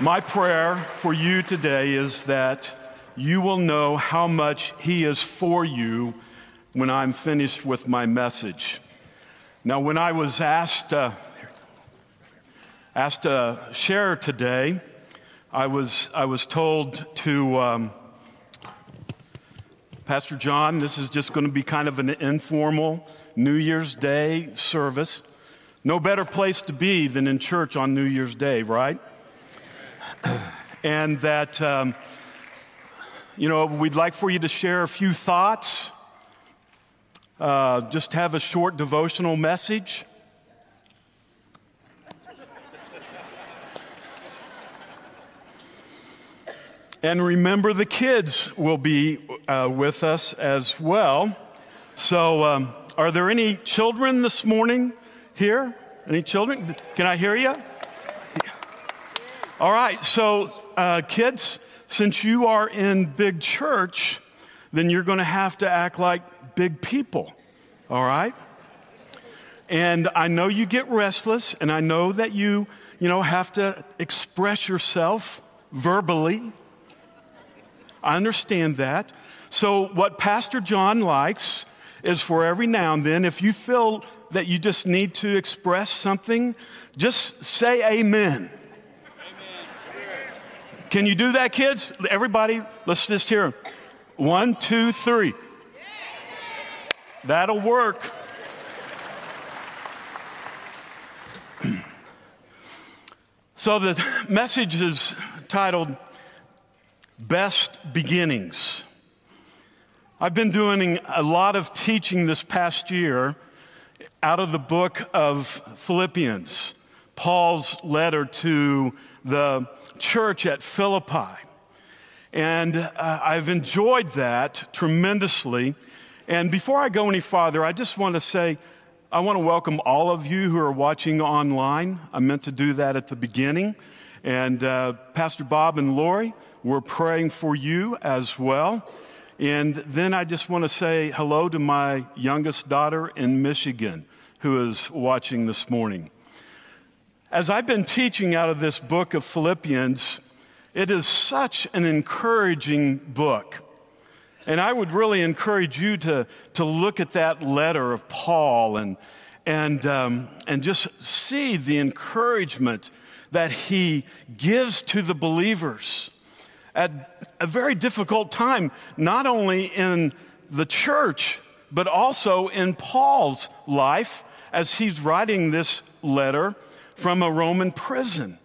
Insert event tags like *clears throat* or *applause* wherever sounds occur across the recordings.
My prayer for you today is that you will know how much He is for you when I'm finished with my message. Now, when I was asked, uh, asked to share today, I was, I was told to, um, Pastor John, this is just going to be kind of an informal New Year's Day service. No better place to be than in church on New Year's Day, right? *clears throat* and that, um, you know, we'd like for you to share a few thoughts, uh, just have a short devotional message. And remember, the kids will be uh, with us as well. So, um, are there any children this morning here? Any children? Can I hear you? All right, so uh, kids, since you are in big church, then you're going to have to act like big people. All right? And I know you get restless, and I know that you, you know, have to express yourself verbally. I understand that. So, what Pastor John likes is for every now and then, if you feel that you just need to express something, just say amen. Can you do that, kids? Everybody, let's just hear them. one, two, three. That'll work. *clears throat* so the message is titled Best Beginnings. I've been doing a lot of teaching this past year out of the book of Philippians, Paul's letter to the church at Philippi. And uh, I've enjoyed that tremendously. And before I go any farther, I just want to say I want to welcome all of you who are watching online. I meant to do that at the beginning. And uh, Pastor Bob and Lori, we're praying for you as well. And then I just want to say hello to my youngest daughter in Michigan who is watching this morning. As I've been teaching out of this book of Philippians, it is such an encouraging book. And I would really encourage you to, to look at that letter of Paul and, and, um, and just see the encouragement that he gives to the believers at a very difficult time, not only in the church, but also in Paul's life as he's writing this letter from a Roman prison.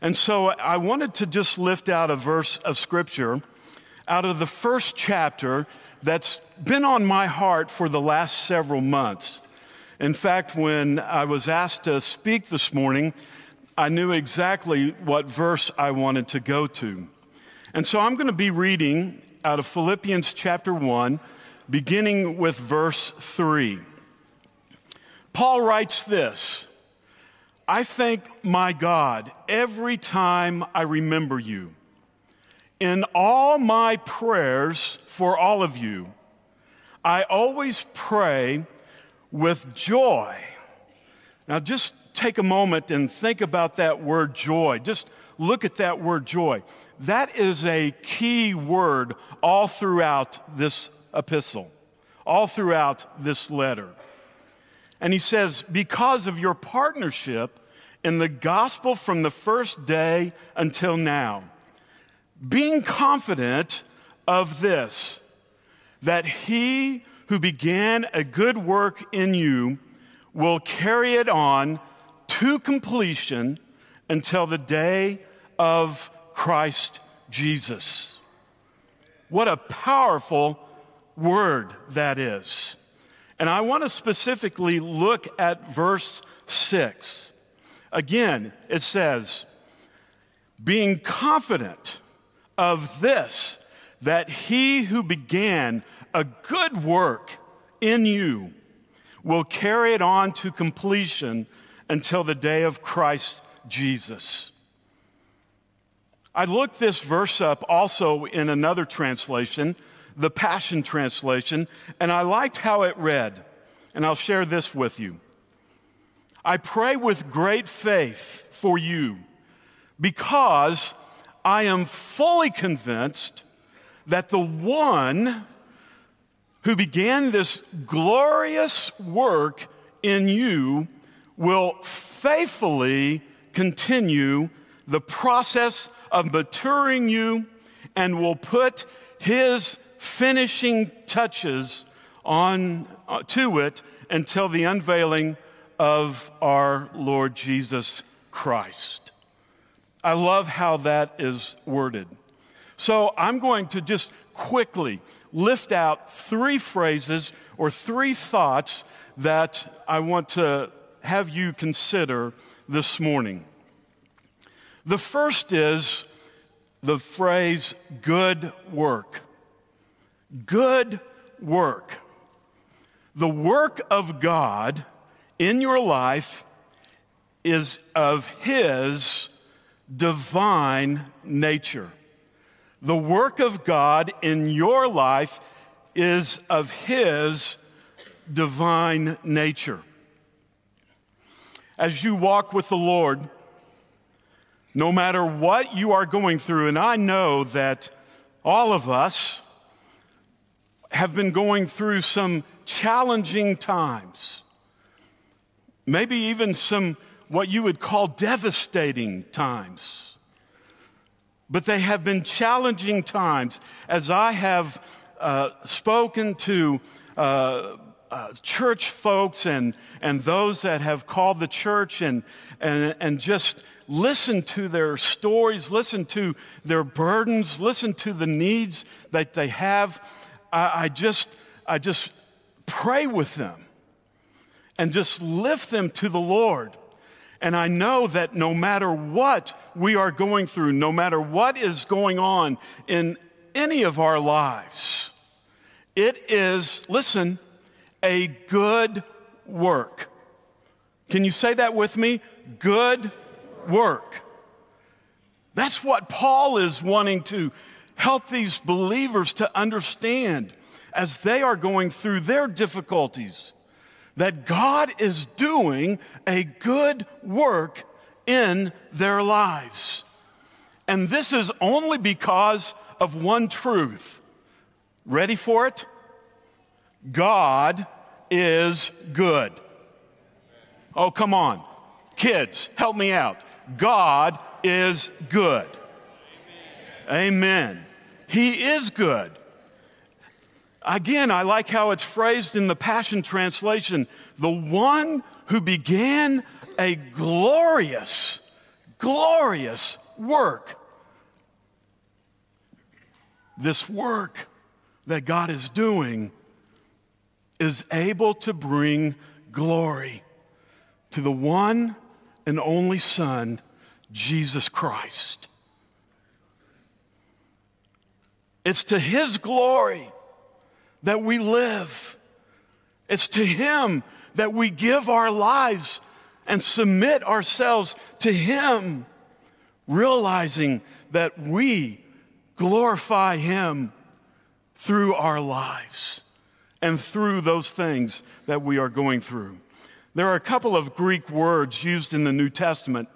And so I wanted to just lift out a verse of scripture out of the first chapter that's been on my heart for the last several months. In fact, when I was asked to speak this morning, I knew exactly what verse I wanted to go to. And so I'm going to be reading out of Philippians chapter 1, beginning with verse 3. Paul writes this I thank my God every time I remember you. In all my prayers for all of you, I always pray with joy. Now, just take a moment and think about that word joy. Just look at that word joy. That is a key word all throughout this epistle, all throughout this letter. And he says, because of your partnership in the gospel from the first day until now, being confident of this, that he who began a good work in you will carry it on to completion until the day of Christ Jesus. What a powerful word that is. And I want to specifically look at verse 6. Again, it says, being confident of this, that he who began a good work in you will carry it on to completion until the day of Christ Jesus. I looked this verse up also in another translation the Passion Translation, and I liked how it read. And I'll share this with you. I pray with great faith for you because I am fully convinced that the one who began this glorious work in you will faithfully continue the process of maturing you and will put his finishing touches on uh, to it until the unveiling of our Lord Jesus Christ. I love how that is worded. So I'm going to just quickly lift out three phrases or three thoughts that I want to have you consider this morning. The first is the phrase good work. Good work. The work of God in your life is of His divine nature. The work of God in your life is of His divine nature. As you walk with the Lord, no matter what you are going through, and I know that all of us have been going through some challenging times, maybe even some what you would call devastating times. But they have been challenging times as I have uh, spoken to uh, uh, church folks and, and those that have called the church and, and, and just listen to their stories, listen to their burdens, listen to the needs that they have. I, I just, I just pray with them and just lift them to the Lord. And I know that no matter what we are going through, no matter what is going on in any of our lives, it is, listen, a good work. Can you say that with me? Good work. That's what Paul is wanting to help these believers to understand as they are going through their difficulties that God is doing a good work in their lives. And this is only because of one truth. Ready for it? God is good. Oh, come on. Kids, help me out. God is good. Amen. Amen. He is good. Again, I like how it's phrased in the Passion Translation the one who began a glorious, glorious work. This work that God is doing is able to bring glory to the one and only Son, Jesus Christ. It's to His glory that we live. It's to Him that we give our lives and submit ourselves to Him, realizing that we glorify Him through our lives and through those things that we are going through. There are a couple of Greek words used in the New Testament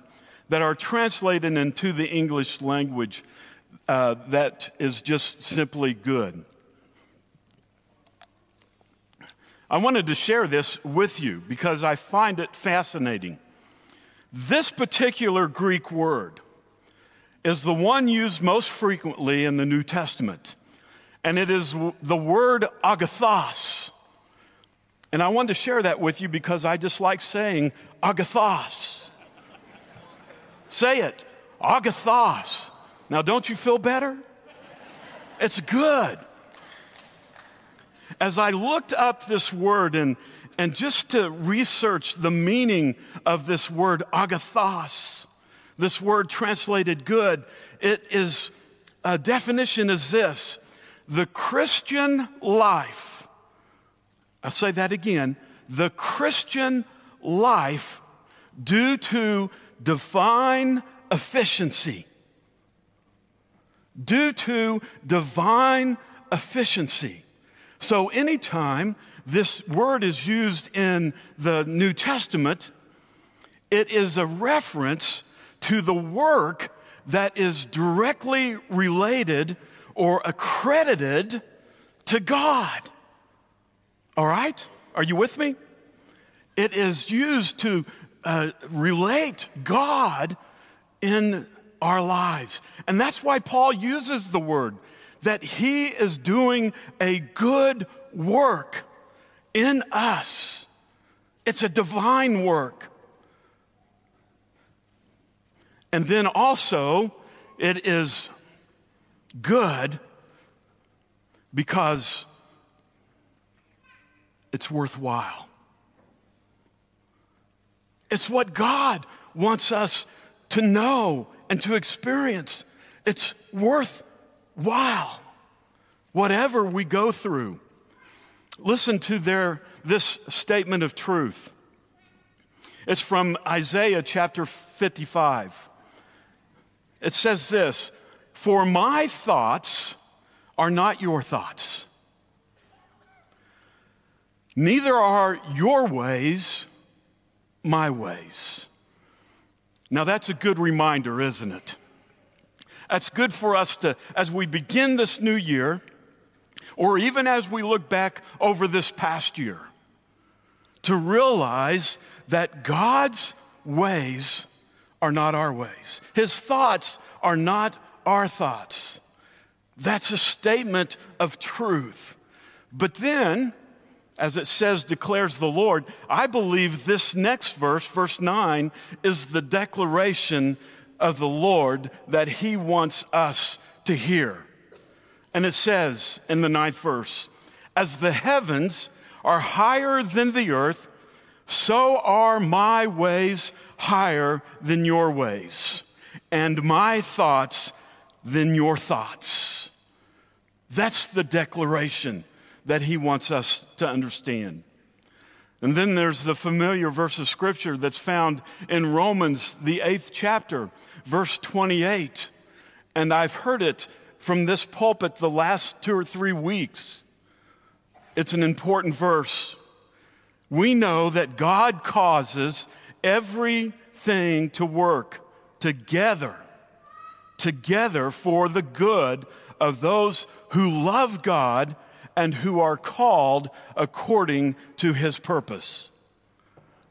that are translated into the English language uh, that is just simply good. I wanted to share this with you because I find it fascinating. This particular Greek word is the one used most frequently in the New Testament, and it is the word agathos. And I wanted to share that with you because I just like saying agathos. Say it, agathos. Now, don't you feel better? It's good as I looked up this word and, and just to research the meaning of this word agathos, this word translated good, it is a definition is this the Christian life. I'll say that again. The Christian life, due to divine efficiency, due to divine efficiency. So, anytime this word is used in the New Testament, it is a reference to the work that is directly related or accredited to God. All right? Are you with me? It is used to uh, relate God in our lives. And that's why Paul uses the word that he is doing a good work in us. It's a divine work. And then also, it is good because it's worthwhile. It's what God wants us to know and to experience. It's worthwhile, whatever we go through. Listen to their, this statement of truth. It's from Isaiah chapter 55. It says this For my thoughts are not your thoughts, neither are your ways my ways. Now, that's a good reminder, isn't it? That's good for us to, as we begin this new year, or even as we look back over this past year, to realize that God's ways are not our ways. His thoughts are not our thoughts. That's a statement of truth. But then, as it says, declares the Lord, I believe this next verse, verse 9, is the declaration of the Lord that He wants us to hear. And it says in the ninth verse, As the heavens are higher than the earth, so are my ways higher than your ways, and my thoughts than your thoughts. That's the declaration that he wants us to understand. And then there's the familiar verse of scripture that's found in Romans, the eighth chapter, verse 28. And I've heard it from this pulpit the last two or three weeks. It's an important verse we know that God causes everything to work together, together for the good of those who love God and who are called according to his purpose.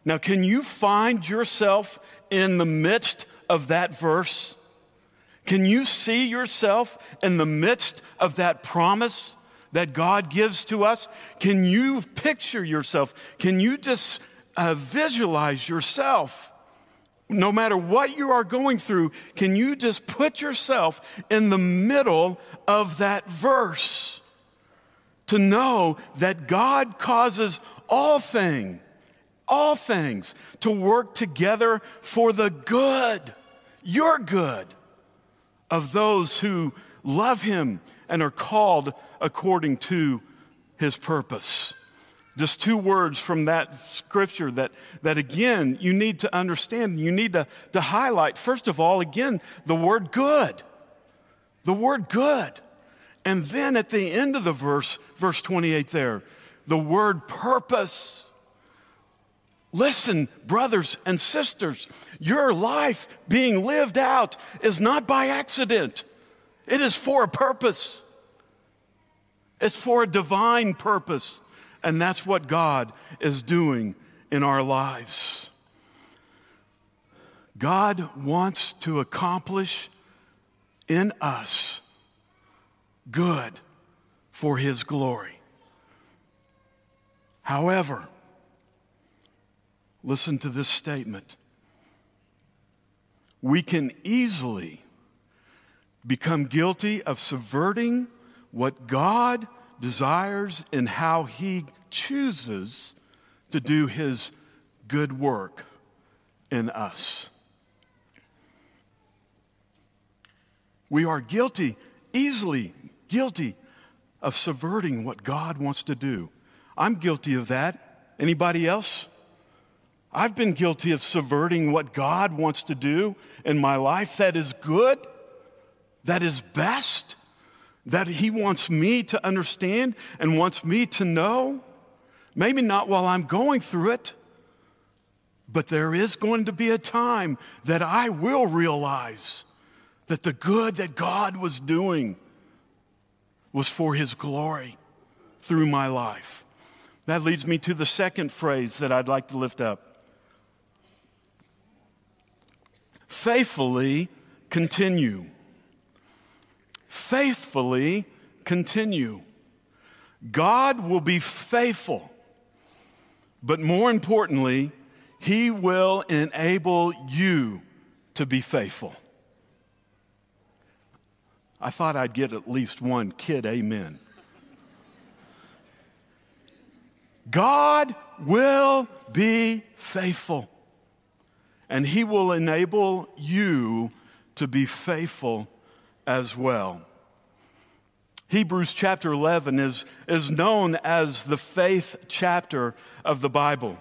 Now, can you find yourself in the midst of that verse? Can you see yourself in the midst of that promise? that God gives to us? Can you picture yourself? Can you just uh, visualize yourself? No matter what you are going through, can you just put yourself in the middle of that verse to know that God causes all things, all things to work together for the good, your good, of those who love Him and are called according to his purpose. Just two words from that scripture that, that again, you need to understand, you need to, to highlight. First of all, again, the word good. The word good. And then at the end of the verse, verse 28 there, the word purpose. Listen, brothers and sisters, your life being lived out is not by accident, it is for a purpose. It's for a divine purpose. And that's what God is doing in our lives. God wants to accomplish in us good for His glory. However, listen to this statement. We can easily become guilty of subverting what God desires and how He chooses to do His good work in us. We are guilty, easily guilty, of subverting what God wants to do. I'm guilty of that. Anybody else? I've been guilty of subverting what God wants to do in my life that is good, that is best that He wants me to understand and wants me to know. Maybe not while I'm going through it, but there is going to be a time that I will realize that the good that God was doing was for his glory through my life. That leads me to the second phrase that I'd like to lift up faithfully continue. Faithfully continue. God will be faithful, but more importantly, He will enable you to be faithful. I thought I'd get at least one kid, amen. God will be faithful, and He will enable you to be faithful as well. Hebrews chapter 11 is, is known as the faith chapter of the Bible.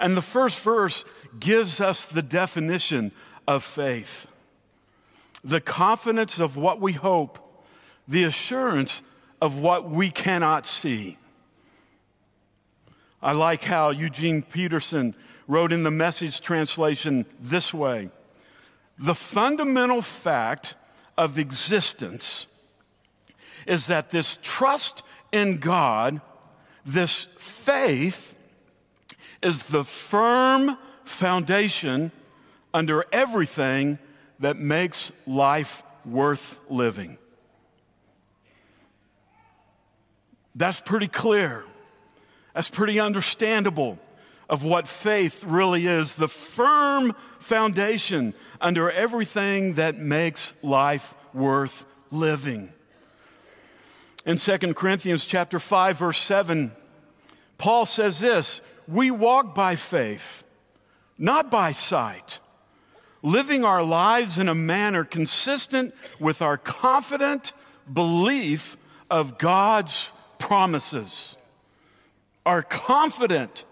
And the first verse gives us the definition of faith the confidence of what we hope, the assurance of what we cannot see. I like how Eugene Peterson wrote in the message translation this way The fundamental fact of existence is that this trust in God, this faith, is the firm foundation under everything that makes life worth living. That's pretty clear. That's pretty understandable of what faith really is the firm foundation under everything that makes life worth living. In 2 Corinthians chapter 5 verse 7, Paul says this, we walk by faith, not by sight living our lives in a manner consistent with our confident belief of God's promises. Our confident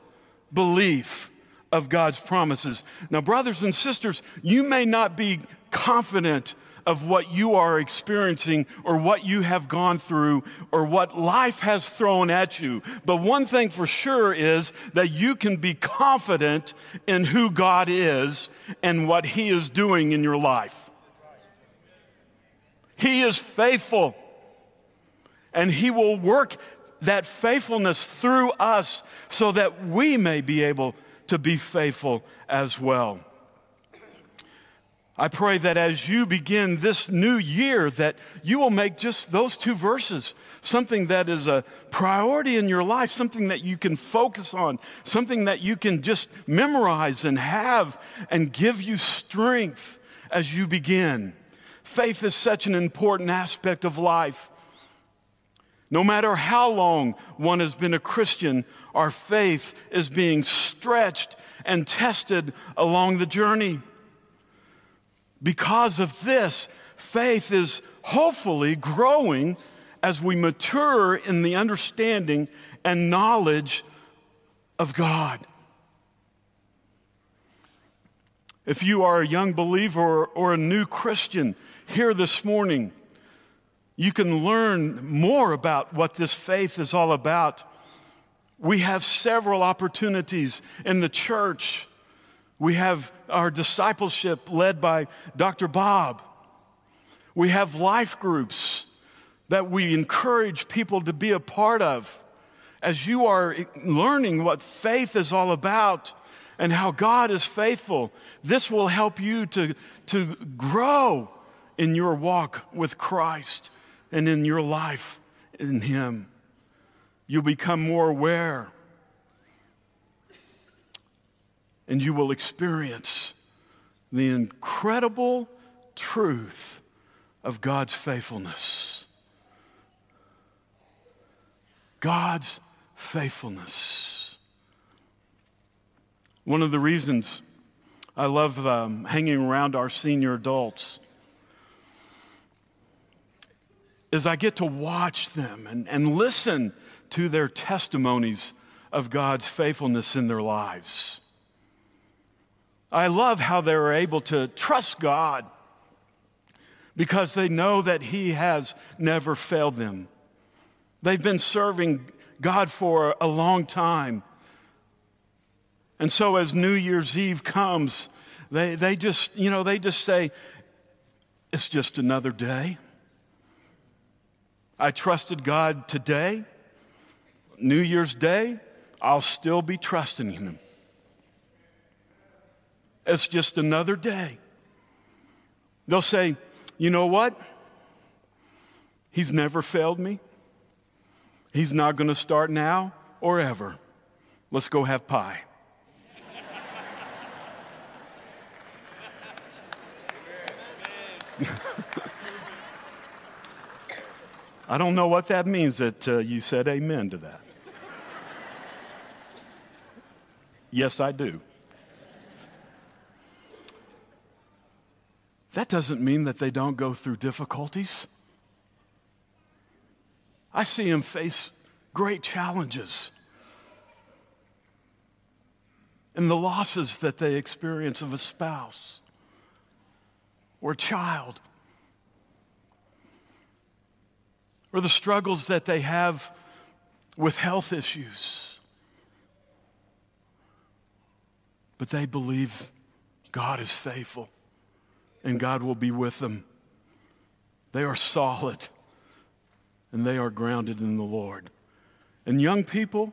belief of God's promises. Now, brothers and sisters, you may not be confident of what you are experiencing or what you have gone through or what life has thrown at you. But one thing for sure is that you can be confident in who God is and what He is doing in your life. He is faithful and He will work that faithfulness through us so that we may be able to be faithful as well. I pray that as you begin this new year that you will make just those two verses something that is a priority in your life, something that you can focus on, something that you can just memorize and have and give you strength as you begin. Faith is such an important aspect of life. No matter how long one has been a Christian, our faith is being stretched and tested along the journey. Because of this, faith is hopefully growing as we mature in the understanding and knowledge of God. If you are a young believer or, a new Christian here this morning, you can learn more about what this faith is all about. We have several opportunities in the church we have our discipleship led by Dr. Bob. We have life groups that we encourage people to be a part of. As you are learning what faith is all about and how God is faithful, this will help you to, to grow in your walk with Christ and in your life in Him. You'll become more aware and you will experience the incredible truth of God's faithfulness. God's faithfulness. One of the reasons I love um, hanging around our senior adults is I get to watch them and, and listen to their testimonies of God's faithfulness in their lives. I love how they're able to trust God because they know that He has never failed them. They've been serving God for a long time. And so as New Year's Eve comes, they, they just, you know, they just say, It's just another day. I trusted God today, New Year's Day, I'll still be trusting Him. It's just another day. They'll say, you know what? He's never failed me. He's not going to start now or ever. Let's go have pie. *laughs* I don't know what that means that uh, you said amen to that. yes, I do. That doesn't mean that they don't go through difficulties. I see them face great challenges and the losses that they experience of a spouse or child or the struggles that they have with health issues. But they believe God is faithful and God will be with them. They are solid and they are grounded in the Lord. And young people,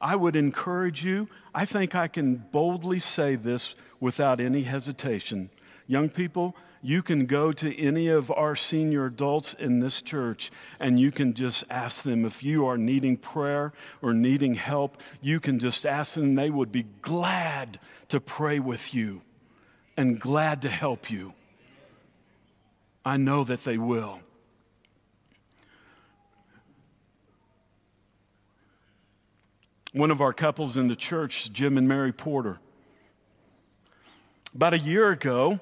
I would encourage you, I think I can boldly say this without any hesitation. Young people, you can go to any of our senior adults in this church and you can just ask them if you are needing prayer or needing help. You can just ask them, they would be glad to pray with you and glad to help you. I know that they will. One of our couples in the church, Jim and Mary Porter. About a year ago,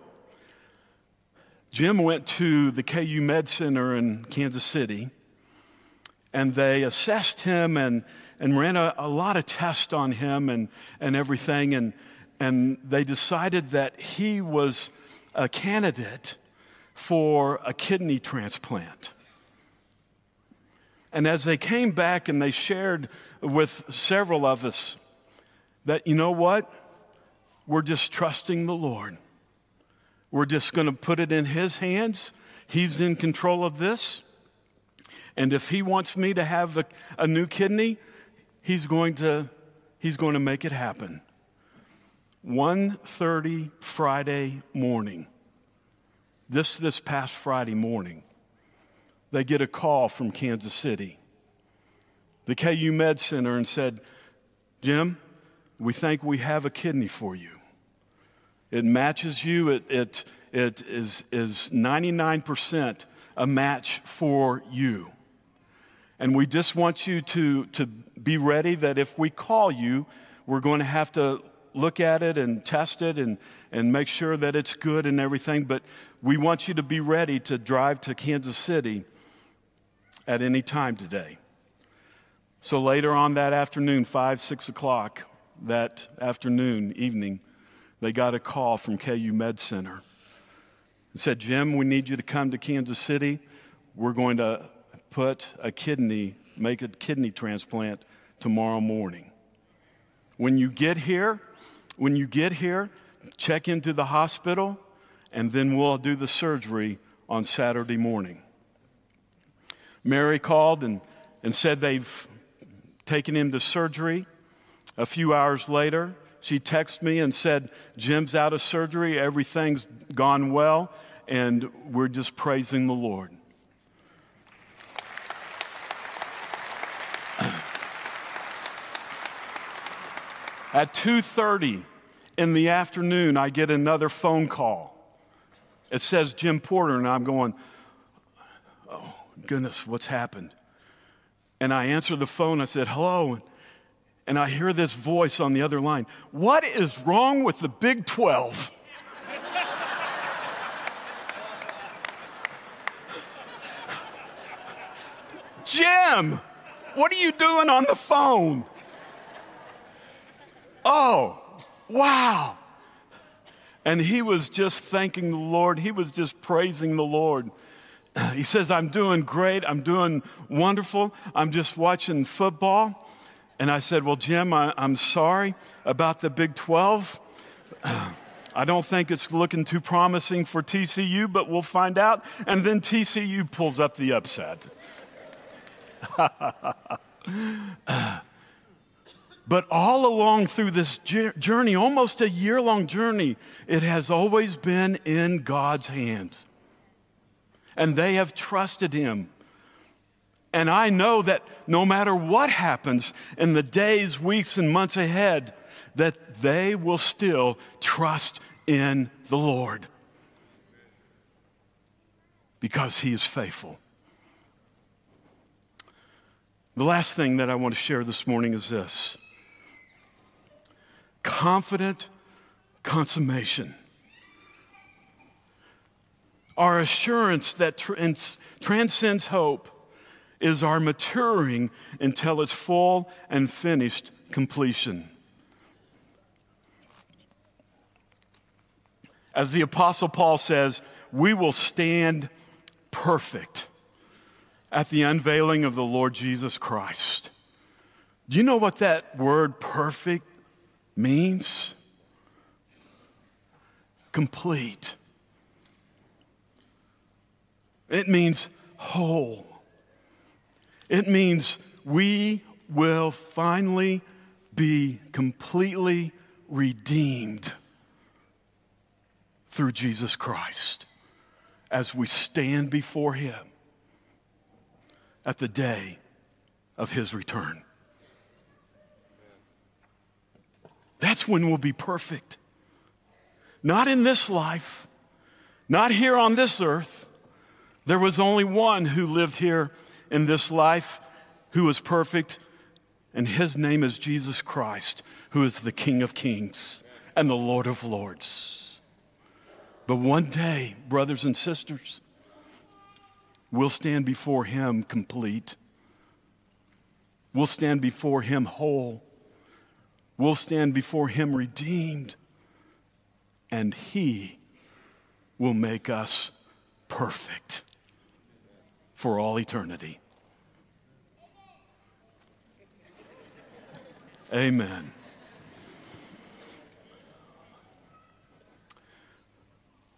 Jim went to the KU Med Center in Kansas City, and they assessed him and, and ran a, a lot of tests on him and, and everything, and, and they decided that he was a candidate for a kidney transplant. And as they came back and they shared with several of us that, you know what? We're just trusting the Lord. We're just going to put it in His hands. He's in control of this. And if He wants me to have a, a new kidney, He's going to, he's going to make it happen. 1.30 Friday morning, this, this past Friday morning, they get a call from Kansas City, the KU Med Center, and said, Jim, we think we have a kidney for you. It matches you. It, it, it is, is 99% a match for you. And we just want you to, to be ready that if we call you, we're going to have to look at it and test it and, and make sure that it's good and everything. But we want you to be ready to drive to Kansas City at any time today. So later on that afternoon, 5, 6 o'clock that afternoon, evening, they got a call from KU Med Center. It said, Jim, we need you to come to Kansas City. We're going to put a kidney, make a kidney transplant tomorrow morning. When you get here, when you get here, check into the hospital, and then we'll do the surgery on Saturday morning. Mary called and, and said they've taken him to surgery. A few hours later, she texted me and said, Jim's out of surgery, everything's gone well, and we're just praising the Lord. At 2:30 in the afternoon, I get another phone call. It says Jim Porter, and I'm going, "Oh goodness, what's happened?" And I answer the phone. I said, "Hello," and I hear this voice on the other line. What is wrong with the Big 12? *laughs* Jim, what are you doing on the phone? Oh, wow. And he was just thanking the Lord. He was just praising the Lord. *clears throat* He says, I'm doing great. I'm doing wonderful. I'm just watching football. And I said, Well, Jim, I, am sorry about the Big 12. *clears throat* I don't think it's looking too promising for TCU, but we'll find out. And then TCU pulls up the upset. *laughs* but all along through this journey, almost a year long journey, it has always been in God's hands. And they have trusted Him. And I know that no matter what happens in the days, weeks, and months ahead, that they will still trust in the Lord because He is faithful. The last thing that I want to share this morning is this confident consummation. Our assurance that trans- transcends hope is our maturing until its full and finished completion. As the Apostle Paul says, we will stand perfect at the unveiling of the Lord Jesus Christ. Do you know what that word perfect means? Complete. It means whole. It means we will finally be completely redeemed through Jesus Christ as we stand before Him at the day of His return. That's when we'll be perfect. Not in this life, not here on this earth. There was only one who lived here in this life who was perfect, and his name is Jesus Christ, who is the King of Kings and the Lord of Lords. But one day, brothers and sisters, we'll stand before Him complete. We'll stand before Him whole. We'll stand before Him redeemed. And He will make us perfect for all eternity. Amen.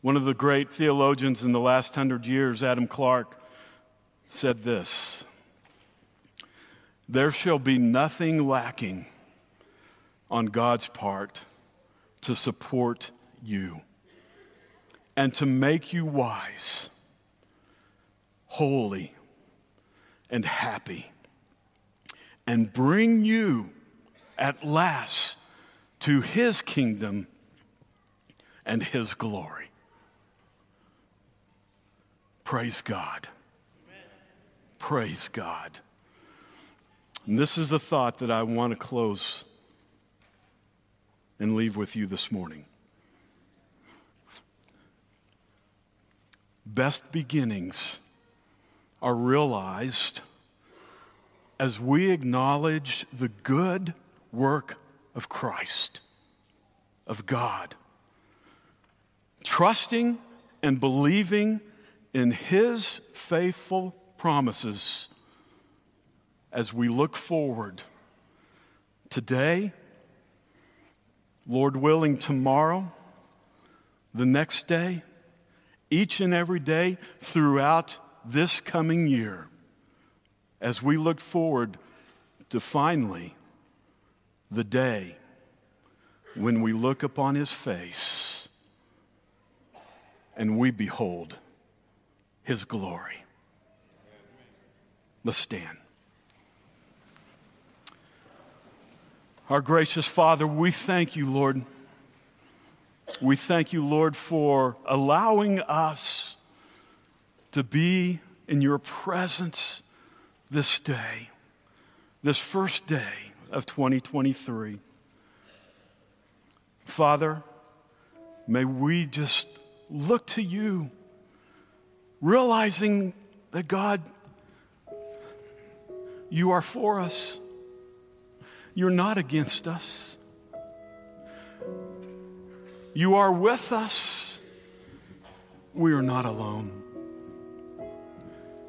One of the great theologians in the last hundred years, Adam Clarke, said this There shall be nothing lacking on God's part to support you and to make you wise, holy, and happy, and bring you at last to his kingdom and his glory. Praise God. Amen. Praise God. And this is the thought that I want to close and leave with you this morning. Best beginnings are realized as we acknowledge the good work of Christ, of God. Trusting and believing in His faithful promises as we look forward today, Lord willing, tomorrow, the next day, each and every day throughout this coming year, as we look forward to finally the day when we look upon His face and we behold his glory. Let's stand. Our gracious Father, we thank you, Lord. We thank you, Lord, for allowing us to be in your presence this day, this first day of 2023. Father, may we just look to you realizing that God, you are for us. You're not against us. You are with us. We are not alone.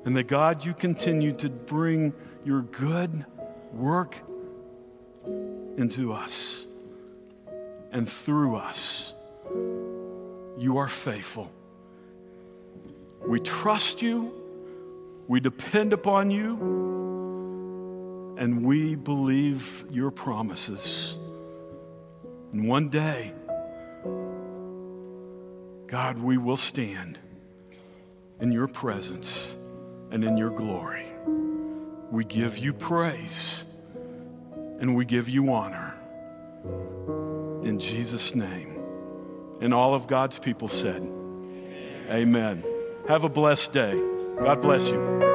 And that God, you continue to bring your good work into us and through us you are faithful. We trust you, we depend upon you, and we believe your promises. And one day, God, we will stand in your presence and in your glory. We give you praise and we give you honor. In Jesus' name. And all of God's people said, Amen. Amen. Have a blessed day. God bless you.